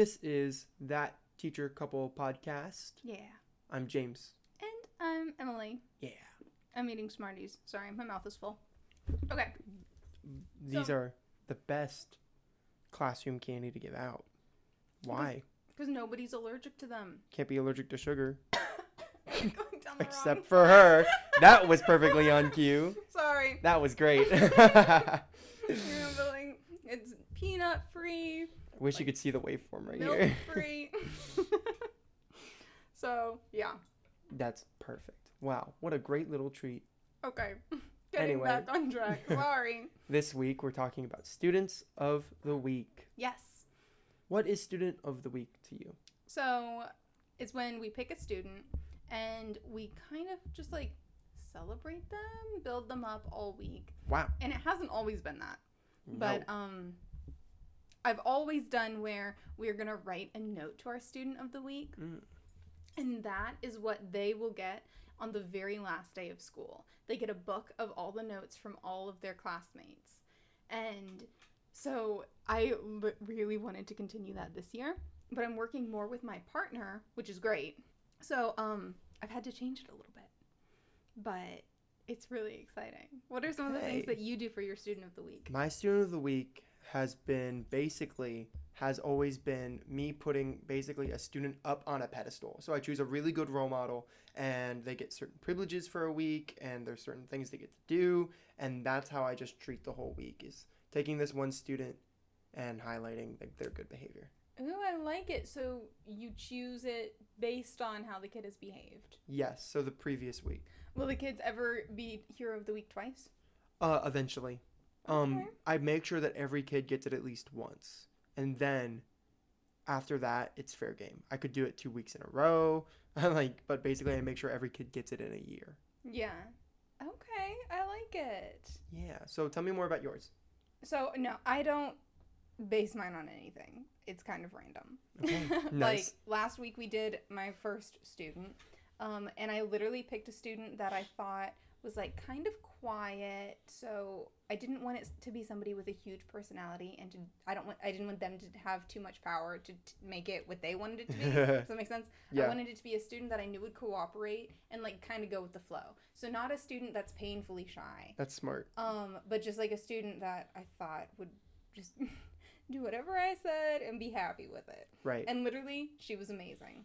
This is That Teacher Couple podcast. Yeah. I'm James. And I'm Emily. Yeah. I'm eating Smarties. Sorry, my mouth is full. Okay. These So- are the best classroom candy to give out. Why? Because nobody's allergic to them. Can't be allergic to sugar. Going down the Except for her. That was perfectly on cue. Sorry. That was great. You know, but like, it's peanut free, Wish you could see the waveform right milk here. free. so, yeah. That's perfect. Wow, what a great little treat. Okay. Getting Anyway. back on track. Sorry. This week we're talking about students of the week. yes. What is student of the week to you? So it's when we pick a student and we kind of just like celebrate them, build them up all week. Wow. And it hasn't always been that. No. But um I've always done where we're going to write a note to our student of the week. Mm. And that is what they will get on the very last day of school. They get a book of all the notes from all of their classmates. And so I l- really wanted to continue that this year, but I'm working more with my partner, which is great. So um I've had to change it a little bit. But it's really exciting. What are some of the things that you do for your student of the week? My student of the week has been basically has always been me putting basically a student up on a pedestal. So I choose a really good role model and they get certain privileges for a week and there's certain things they get to do and that's how I just treat the whole week is taking this one student and highlighting like, their good behavior. Ooh, I like it. So you choose it based on how the kid has behaved. Yes, so the previous week. Will the kids ever be hero of the week twice? Uh eventually. Um Okay. I make sure that every kid gets it at least once. And then after that, it's fair game. I could do it 2 weeks in a row. like but basically I make sure every kid gets it in a year. Yeah. Okay, I like it. Yeah. So tell me more about yours. So no, I don't base mine on anything. It's kind of random. Okay, like nice. last week we did my first student, um, and I literally picked a student that I thought was like kind of quiet. So I didn't want it to be somebody with a huge personality, and to I don't want I didn't want them to have too much power to, to make it what they wanted it to be. Does that make sense? I wanted it to be a student that I knew would cooperate and like kind of go with the flow. So not a student that's painfully shy. That's smart. Um, but just like a student that I thought would just do whatever I said and be happy with it. Right. And literally, she was amazing.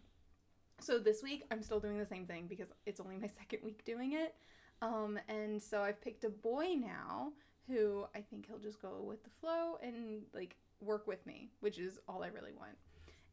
So this week, I'm still doing the same thing because it's only my second week doing it. Um, and so I've picked a boy now who I think he'll just go with the flow and like work with me, which is all I really want.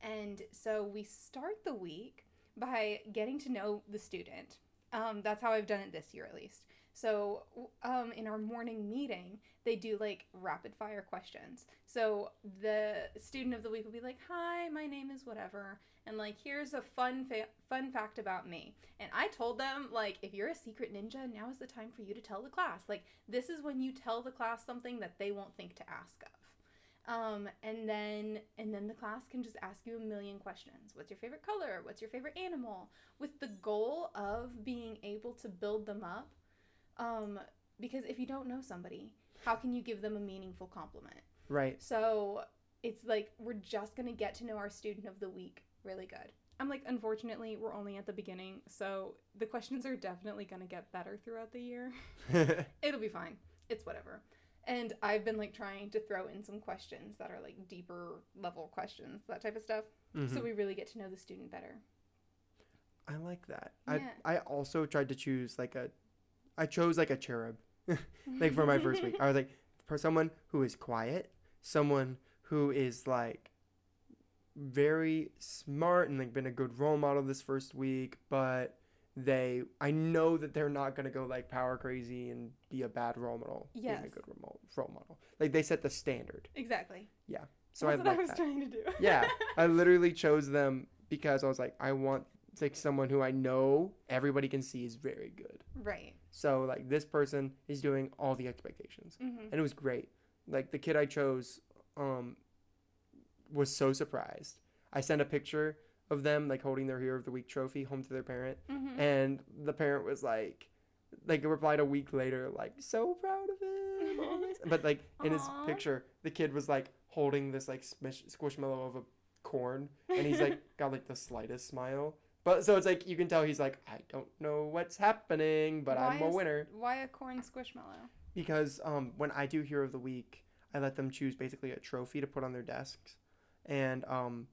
And so we start the week by getting to know the student. Um, that's how I've done it this year, at least. So, um, in our morning meeting, they do like rapid fire questions. So the student of the week will be like, "Hi, my name is whatever," and like, "Here's a fun fa- fun fact about me." And I told them like, if you're a secret ninja, now is the time for you to tell the class. Like, this is when you tell the class something that they won't think to ask of. Um, and then and then the class can just ask you a million questions. What's your favorite color? What's your favorite animal? With the goal of being able to build them up. Um, because if you don't know somebody, how can you give them a meaningful compliment? Right. So it's like we're just gonna get to know our student of the week really good. I'm like, unfortunately, we're only at the beginning, so the questions are definitely gonna get better throughout the year. It'll be fine. It's whatever. And I've been like trying to throw in some questions that are like deeper level questions, that type of stuff. Mhm. So we really get to know the student better. I like that. Yeah. I I also tried to choose like a I chose like a cherub. like for my first week. I was like for someone who is quiet, someone who is like very smart and like been a good role model this first week, but they I know that they're not gonna go like power crazy and be a bad role model. being Yes. a good role role model. Like they set the standard. exactly. Yeah. So That's I what like I was that. trying to do. Yeah. I literally chose them because I was like, I want like someone who I know everybody can see is very good. right. So like this person is doing all the expectations, hmm and it was great. Like the kid I chose, um, was so surprised. I sent a picture of them like holding their Hero of the Week trophy home to their parent, hmm and the parent was like, like replied a week later, like so proud of him. But like in his picture, the kid was like holding this like smish, squishmallow of a corn, and he's like got like the slightest smile. But so it's like you can tell he's like, I don't know what's happening, but I'm a is- winner. Why a corn squishmallow? Because um, when I do Hero of the Week, I let them choose basically a trophy to put on their desks, and um,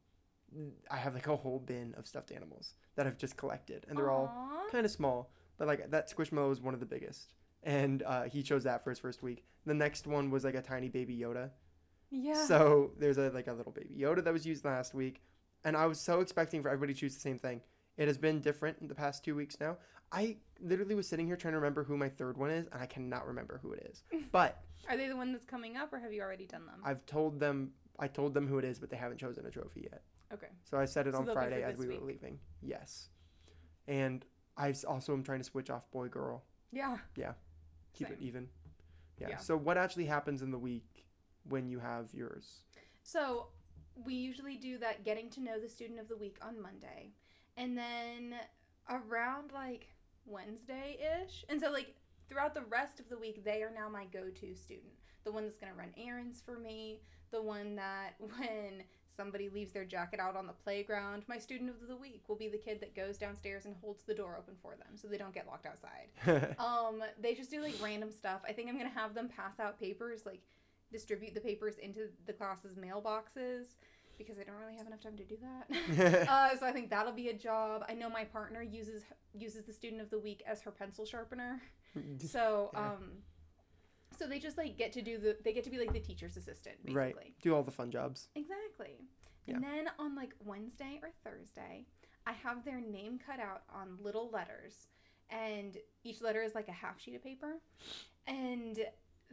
I have like a whole bin of stuffed animals that I've just collected, and they're all kind of small, but like that Squishmallow was one of the biggest, and uh, he chose that for his first week. The next one was like a tiny baby Yoda. Yeah. So there's a like a little baby Yoda that was used last week, and I was so expecting for everybody to choose the same thing. It has been different in the past two weeks now. I literally was sitting here trying to remember who my third one is, and I cannot remember who it is. But Are they the one that's coming up, or have you already done them? I've told them I told them who it is, but they haven't chosen a trophy yet. Okay. So I said it So on they'll be for Friday as we were leaving. Yes, and I also am trying to switch off boy girl, Yeah. Yeah. Keep it even. Yeah. Yeah. So what actually happens in the week when you have yours? So we usually do that getting to know the student of the week on Monday. And then around like Wednesday ish. And so like throughout the rest of the week they are now my go to student. The one that's gonna run errands for me, the one that when somebody leaves their jacket out on the playground, my student of the week will be the kid that goes downstairs and holds the door open for them so they don't get locked outside. Um, they just do like random stuff. I think I'm gonna have them pass out papers, like distribute the papers into the class's mailboxes because I don't really have enough time to do that. uh, so I think that'll be a job. I know my partner uses uses the student of the week as her pencil sharpener. So Yeah. um, so they just like get to do the they get to be like the teacher's assistant basically. Right. Do all the fun jobs. Exactly. And then on like Wednesday or Thursday, I have their name cut out on little letters. And each letter is like a half sheet of paper. And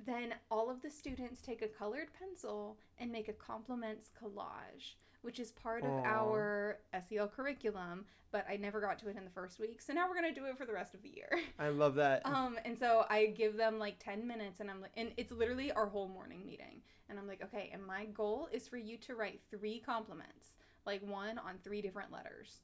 then all of the students take a colored pencil and make a compliments collage, which is part of Aw. our SEL curriculum, but I never got to it in the first week. So now we're going to do it for the rest of the year. I love that. Um, and so I give them like 10 minutes and I'm like, and it's literally our whole morning meeting. And I'm like, okay, and my goal is for you to write three compliments, like one on three different letters.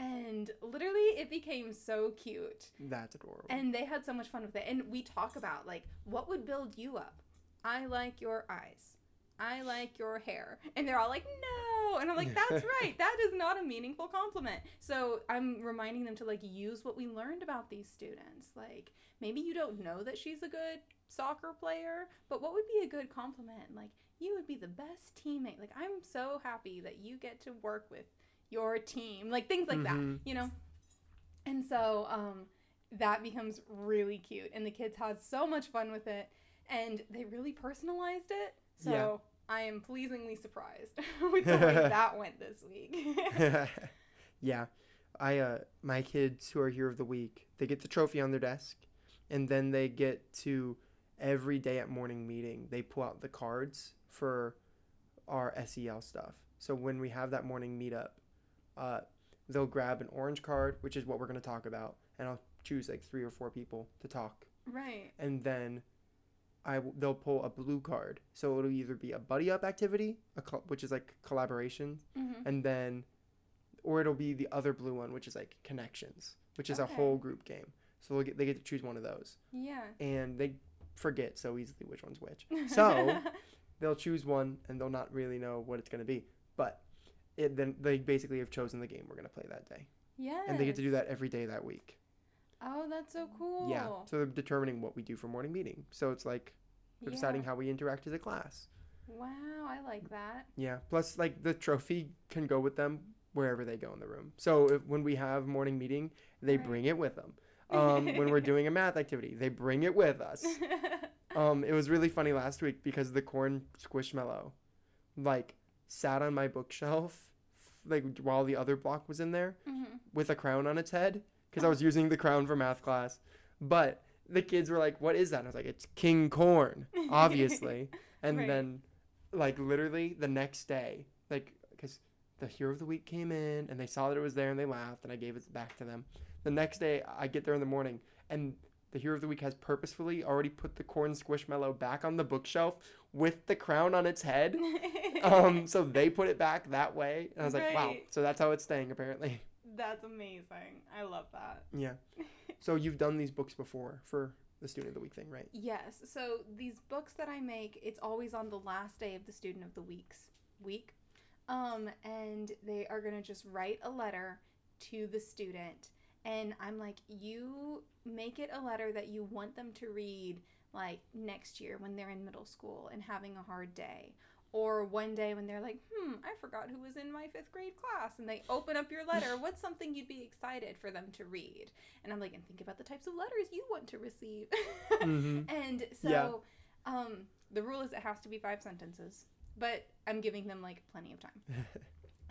And literally it became so cute. That's adorable. And they had so much fun with it. And we talk about like, what would build you up? I like your eyes. I like your hair. And they're all like, no. And I'm like, that's right. That is not a meaningful compliment. So I'm reminding them to like use what we learned about these students. Like, maybe you don't know that she's a good soccer player, but what would be a good compliment? Like, you would be the best teammate. Like, I'm so happy that you get to work with your team. Like, things like Mhm. that, you know? And so, um, that becomes really cute. And the kids had so much fun with it. And they really personalized it. So Yeah. I am pleasingly surprised with the way that went this week. yeah. I uh my kids who are hero of the week, they get the trophy on their desk and then they get to every day at morning meeting, they pull out the cards for our SEL stuff. So when we have that morning meetup, uh they'll grab an orange card, which is what we're going to talk about, and I'll choose like 3 or 4 people to talk right. and then I w- they'll pull a blue card. So it'll either be a buddy up activity, a which is like collaboration, hmm and then or it'll be the other blue one, which is like connections, which is Okay. a whole group game. So they'll get, they get to choose one of those, Yeah. and they forget so easily which one's which. So they'll choose one, and they'll not really know what it's gonna be, but. It, then they basically have chosen the game we're gonna play that day, Yeah. and they get to do that every day that week. Oh, that's so cool. Yeah, so they're determining what we do for morning meeting. So it's like we're deciding how we interact as a class. Wow, I like that. Yeah. Plus, like the trophy can go with them wherever they go in the room. So if, when we have morning meeting, they Right. bring it with them. Um, when we're doing a math activity, they bring it with us. Um, it was really funny last week because the corn squishmallow, like, sat on my bookshelf, like while the other block was in there Mhm. with a crown on its head because I was using the crown for math class. But the kids were like, "What is that?" And I was like, "It's King Corn, obviously." and Right. then, like literally the next day, like because the hero of the week came in and they saw that it was there and they laughed and I gave it back to them. The next day, I get there in the morning and the hero of the week has purposefully already put the corn squishmallow back on the bookshelf with the crown on its head. um, so they put it back that way, and I was like, "Wow!" So that's how it's staying apparently. That's amazing. I love that. Yeah. So you've done these books before for the student of the week thing, right? Yes. So these books that I make, it's always on the last day of the student of the week's week. Um, and they are gonna just write a letter to the student, and I'm like, you make it a letter that you want them to read like next year when they're in middle school and having a hard day. Or one day when they're like, hmm, I forgot who was in my fifth grade class. And they open up your letter. What's something you'd be excited for them to read? And I'm like, and think about the types of letters you want to receive. Mhm. And so Yeah. um, the rule is it has to be five sentences, but I'm giving them like plenty of time.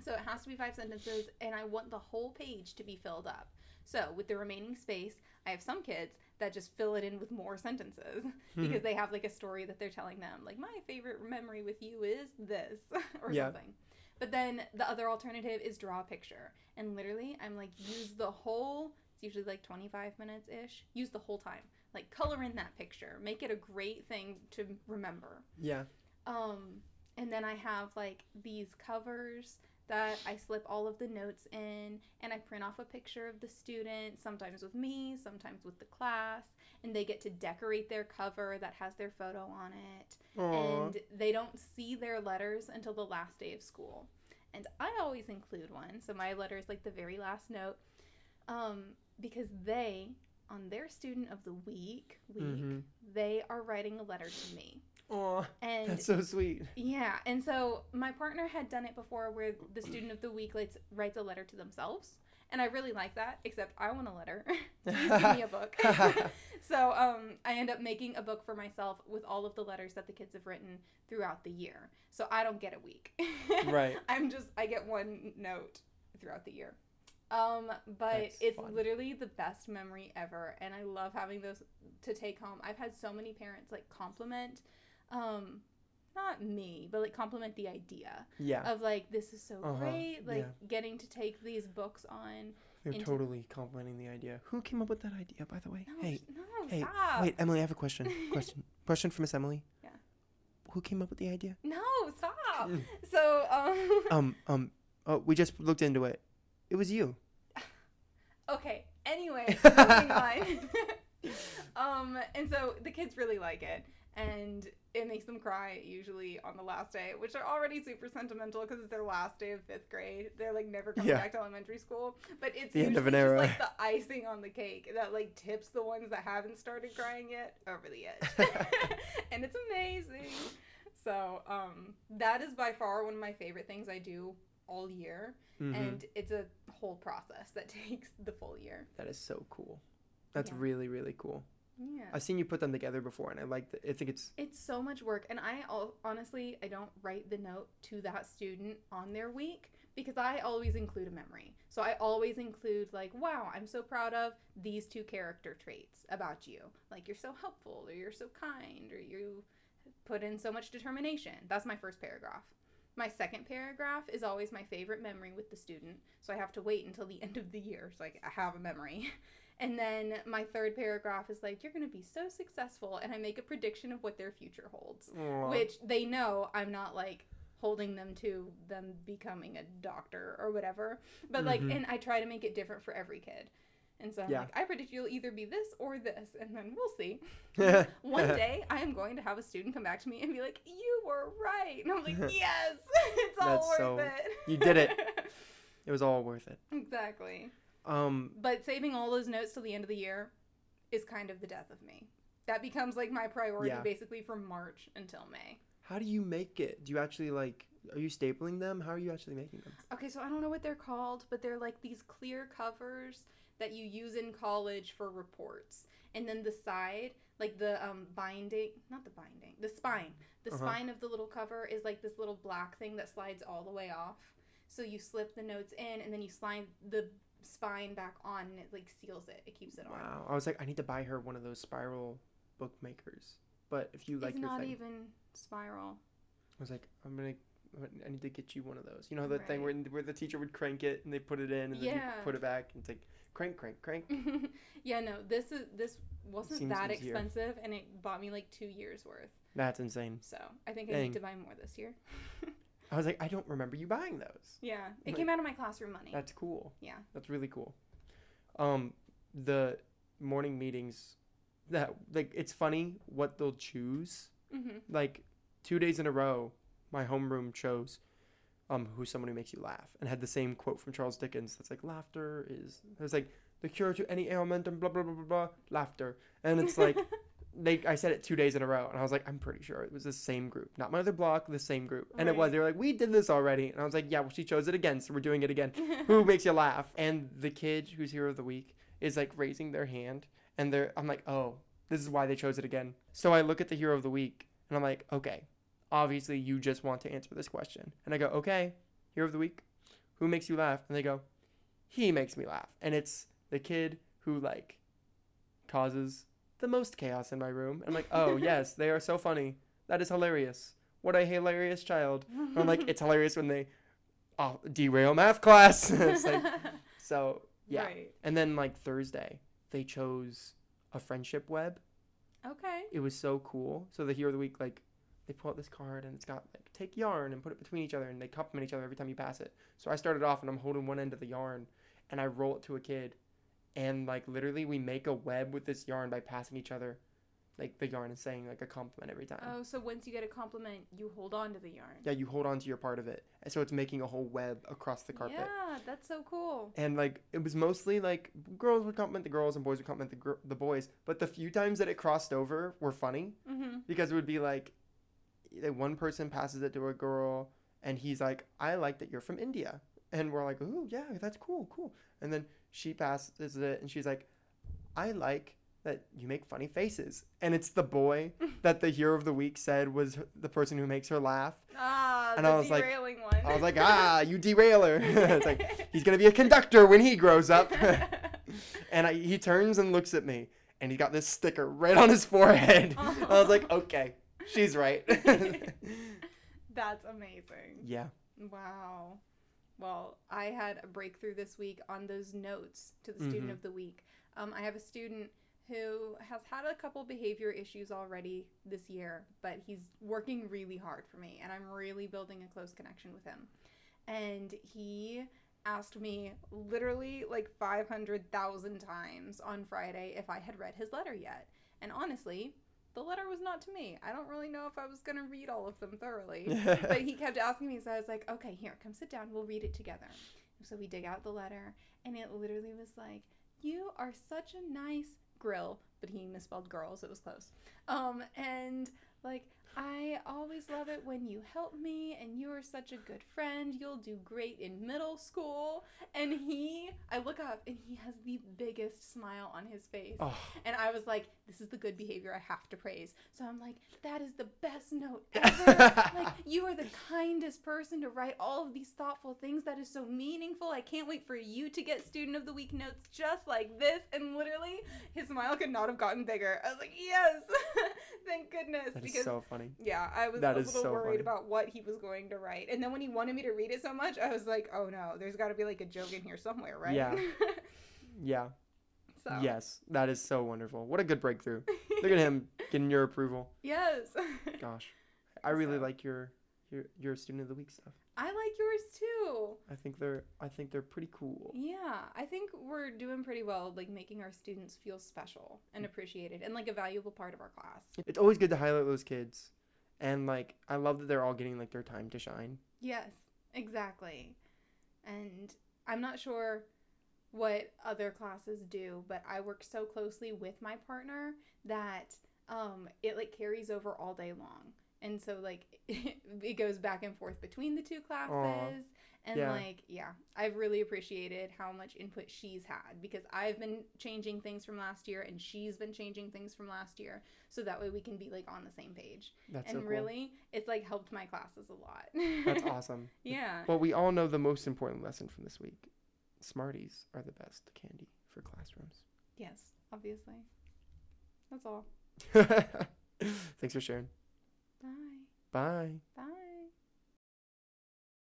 So it has to be five sentences, and I want the whole page to be filled up. So with the remaining space, I have some kids that just fill it in with more sentences because they have like a story that they're telling them. Like, my favorite memory with you is this, or Yeah. something. But then the other alternative is draw a picture. And literally, I'm like, use the whole, it's usually like 25 minutes ish, use the whole time. Like, color in that picture. Make it a great thing to remember. yeah. Um, and then I have like these covers that I slip all of the notes in, and I print off a picture of the student, sometimes with me, sometimes with the class, and they get to decorate their cover that has their photo on it. Aw. And they don't see their letters until the last day of school. And I always include one, so my letter is like the very last note, um, because they, on their student of the week, week, Mhm. they are writing a letter to me. Aw, And that's so sweet. yeah, and so my partner had done it before where the student of the week writes, writes a letter to themselves. And I really like that, except I want a letter. Please give me a book. so um, I end up making a book for myself with all of the letters that the kids have written throughout the year. So I don't get a week. Right. I'm just, I get one note throughout the year. Um, but That's it's fun. literally the best memory ever. And I love having those to take home. I've had so many parents like compliment um not me but like compliment the idea Yeah. of like this is so Uh-huh, great like yeah. getting to take these books on They're into- totally complimenting the idea. Who came up with that idea, by the way? no hey, no hey, stop wait, Emily, I have a question. Question. question for Miss Emily. Yeah. Who came up with the idea? no stop so um Um, um, oh, we just looked into it. It was you. okay anyway moving on um and so the kids really like it and it makes them cry usually on the last day which are already super sentimental because it's their last day of fifth grade they're like never coming Yeah. back to elementary school but it's The end of an era. like the icing on the cake that like tips the ones that haven't started crying yet over the edge and it's amazing so um that is by far one of my favorite things i do all year Mhm. and it's a whole process that takes the full year that is so cool. That's Yeah. really really cool. Yeah I've seen you put them together before, and I like. The, I think it's It's so much work, and I honestly I don't write the note to that student on their week because I always include a memory. So I always include like, "Wow, I'm so proud of these two character traits about you. Like you're so helpful, or you're so kind, or you put in so much determination." That's my first paragraph. My second paragraph is always my favorite memory with the student, so I have to wait until the end of the year so I have a memory. And then my third paragraph is like, you're going to be so successful. And I make a prediction of what their future holds, Aw. which they know I'm not like holding them to them becoming a doctor or whatever. But like, Mhm. and I try to make it different for every kid. And so I'm Yeah. like, I predict you'll either be this or this. And then we'll see. One day I am going to have a student come back to me and be like, you were right. And I'm like, yes, it's all That's worth so- it. you did it. it was all worth it. exactly. Um, But saving all those notes till the end of the year is kind of the death of me. That becomes like my priority Yeah. basically from March until May. how do you make it? Do you actually like? Are you stapling them? How are you actually making them? Okay, so I don't know what they're called, but they're like these clear covers that you use in college for reports. And then the side, like the um, binding, not the binding, the spine. The Uh-huh. spine of the little cover is like this little black thing that slides all the way off. So you slip the notes in and then you slide the spine back on and it like seals it. It keeps it on. Wow. I was like, I need to buy her one of those spiral bookmakers. But if you like it's your not thing, even spiral. I was like, I'm gonna. I need to get you one of those. You know the thing where, where the teacher would crank it and they put it in and then you put it back and it's like crank, crank, crank. yeah, no, this is this wasn't Seems that easier. expensive, and it bought me like two years worth. That's insane. So I think I need to buy more this year. I was like, I don't remember you buying those. Yeah, it Like- came out of my classroom money. That's cool. Yeah. That's really cool. Um, the morning meetings, that like it's funny what they'll choose. hmm Like two days in a row, my homeroom chose um, who's someone who makes you laugh, and had the same quote from Charles Dickens that's like, laughter is, it was like, the cure to any ailment and blah, blah, blah, blah, blah, laughter. And it's like, they, I said it two days in a row, and I was like, I'm pretty sure it was the same group, not my other block, the same group. And it was, they were like, we did this already. And I was like, yeah, well, she chose it again, so we're doing it again. who makes you laugh? And the kid who's hero of the week is like raising their hand, and they're, I'm like, oh, this is why they chose it again. So I look at the hero of the week, and I'm like, okay, obviously you just want to answer this question. And I go, okay, hero of the week, who makes you laugh? And they go, he makes me laugh. And it's the kid who like causes the most chaos in my room. I'm like, oh yes, they are so funny. That is hilarious. What a hilarious child. And I'm like, it's hilarious when they oh, derail math class. like, so yeah. Right. And then like Thursday, they chose a friendship web. Okay. It was so cool. So the hero of the week, like, they pull out this card and it's got like take yarn and put it between each other and they compliment each other every time you pass it. So I started off and I'm holding one end of the yarn and I roll it to a kid and like literally we make a web with this yarn by passing each other like the yarn and saying like a compliment every time. Oh, so once you get a compliment, you hold on to the yarn. Yeah, you hold on to your part of it. And so it's making a whole web across the carpet. Yeah, that's so cool. and like it was mostly like girls would compliment the girls and boys would compliment the gr- the boys but the few times that it crossed over were funny Mm-hmm. because it would be like one person passes it to a girl and he's like i like that you're from india and we're like ooh yeah that's cool cool and then she passes it and she's like i like that you make funny faces. And it's the boy that the hero of the week said was the person who makes her laugh. Ah, And the I was like- one. i was like ah you derailer. It's like he's gonna be a conductor when he grows up. And I, he turns and looks at me and he got this sticker right on his forehead. I was like okay she's right. That's amazing. yeah. Wow. Well, I had a breakthrough this week on those notes to the student Mhm. of the week. Um, I have a student who has had a couple behavior issues already this year, but he's working really hard for me, and I'm really building a close connection with him. And he asked me literally like 500,000 times on Friday if I had read his letter yet. And honestly, the letter was not to me. I don't really know if I was going to read all of them thoroughly but he kept asking me, so I was like, okay, here, come sit down. We'll read it together. So we dig out the letter, and it literally was like, you are such a nice grill, but he misspelled girl, so it was close. Um, and like, I always love it when you help me, and you are such a good friend. You'll do great in middle school. And he, I look up, and he has the biggest smile on his face. oh, And I was like, this is the good behavior I have to praise. So I'm like, that is the best note ever. like, you are the kindest person to write all of these thoughtful things. That is so meaningful. I can't wait for you to get Student of the Week notes just like this. And literally, his smile could not have gotten bigger. I was like, yes, thank goodness. that is because so funny yeah, I was That a little so worried funny. about what he was going to write. And then when he wanted me to read it so much, I was like, oh no, there's got to be like a joke in here somewhere, right? Yeah. yeah so. yes that is so wonderful what a good breakthrough look at him getting your approval Yes. gosh i really So- like your your your student of the week stuff I like yours too. i think they're i think they're pretty cool Yeah, I think we're doing pretty well, like making our students feel special and appreciated and like a valuable part of our class. it's always good to highlight those kids and like i love that they're all getting like their time to shine Yes, exactly. And I'm not sure what other classes do, but I work so closely with my partner that um it like carries over all day long. And so like it goes back and forth between the two classes. And Yeah. like, yeah, I've really appreciated how much input she's had because I've been changing things from last year and she's been changing things from last year. So that way we can be like on the same page. that's and so cool really, it's like helped my classes a lot. that's awesome Yeah. well we all know the most important lesson from this week smarties are the best candy for classrooms Yes, obviously. That's all. thanks for sharing Bye. bye Bye.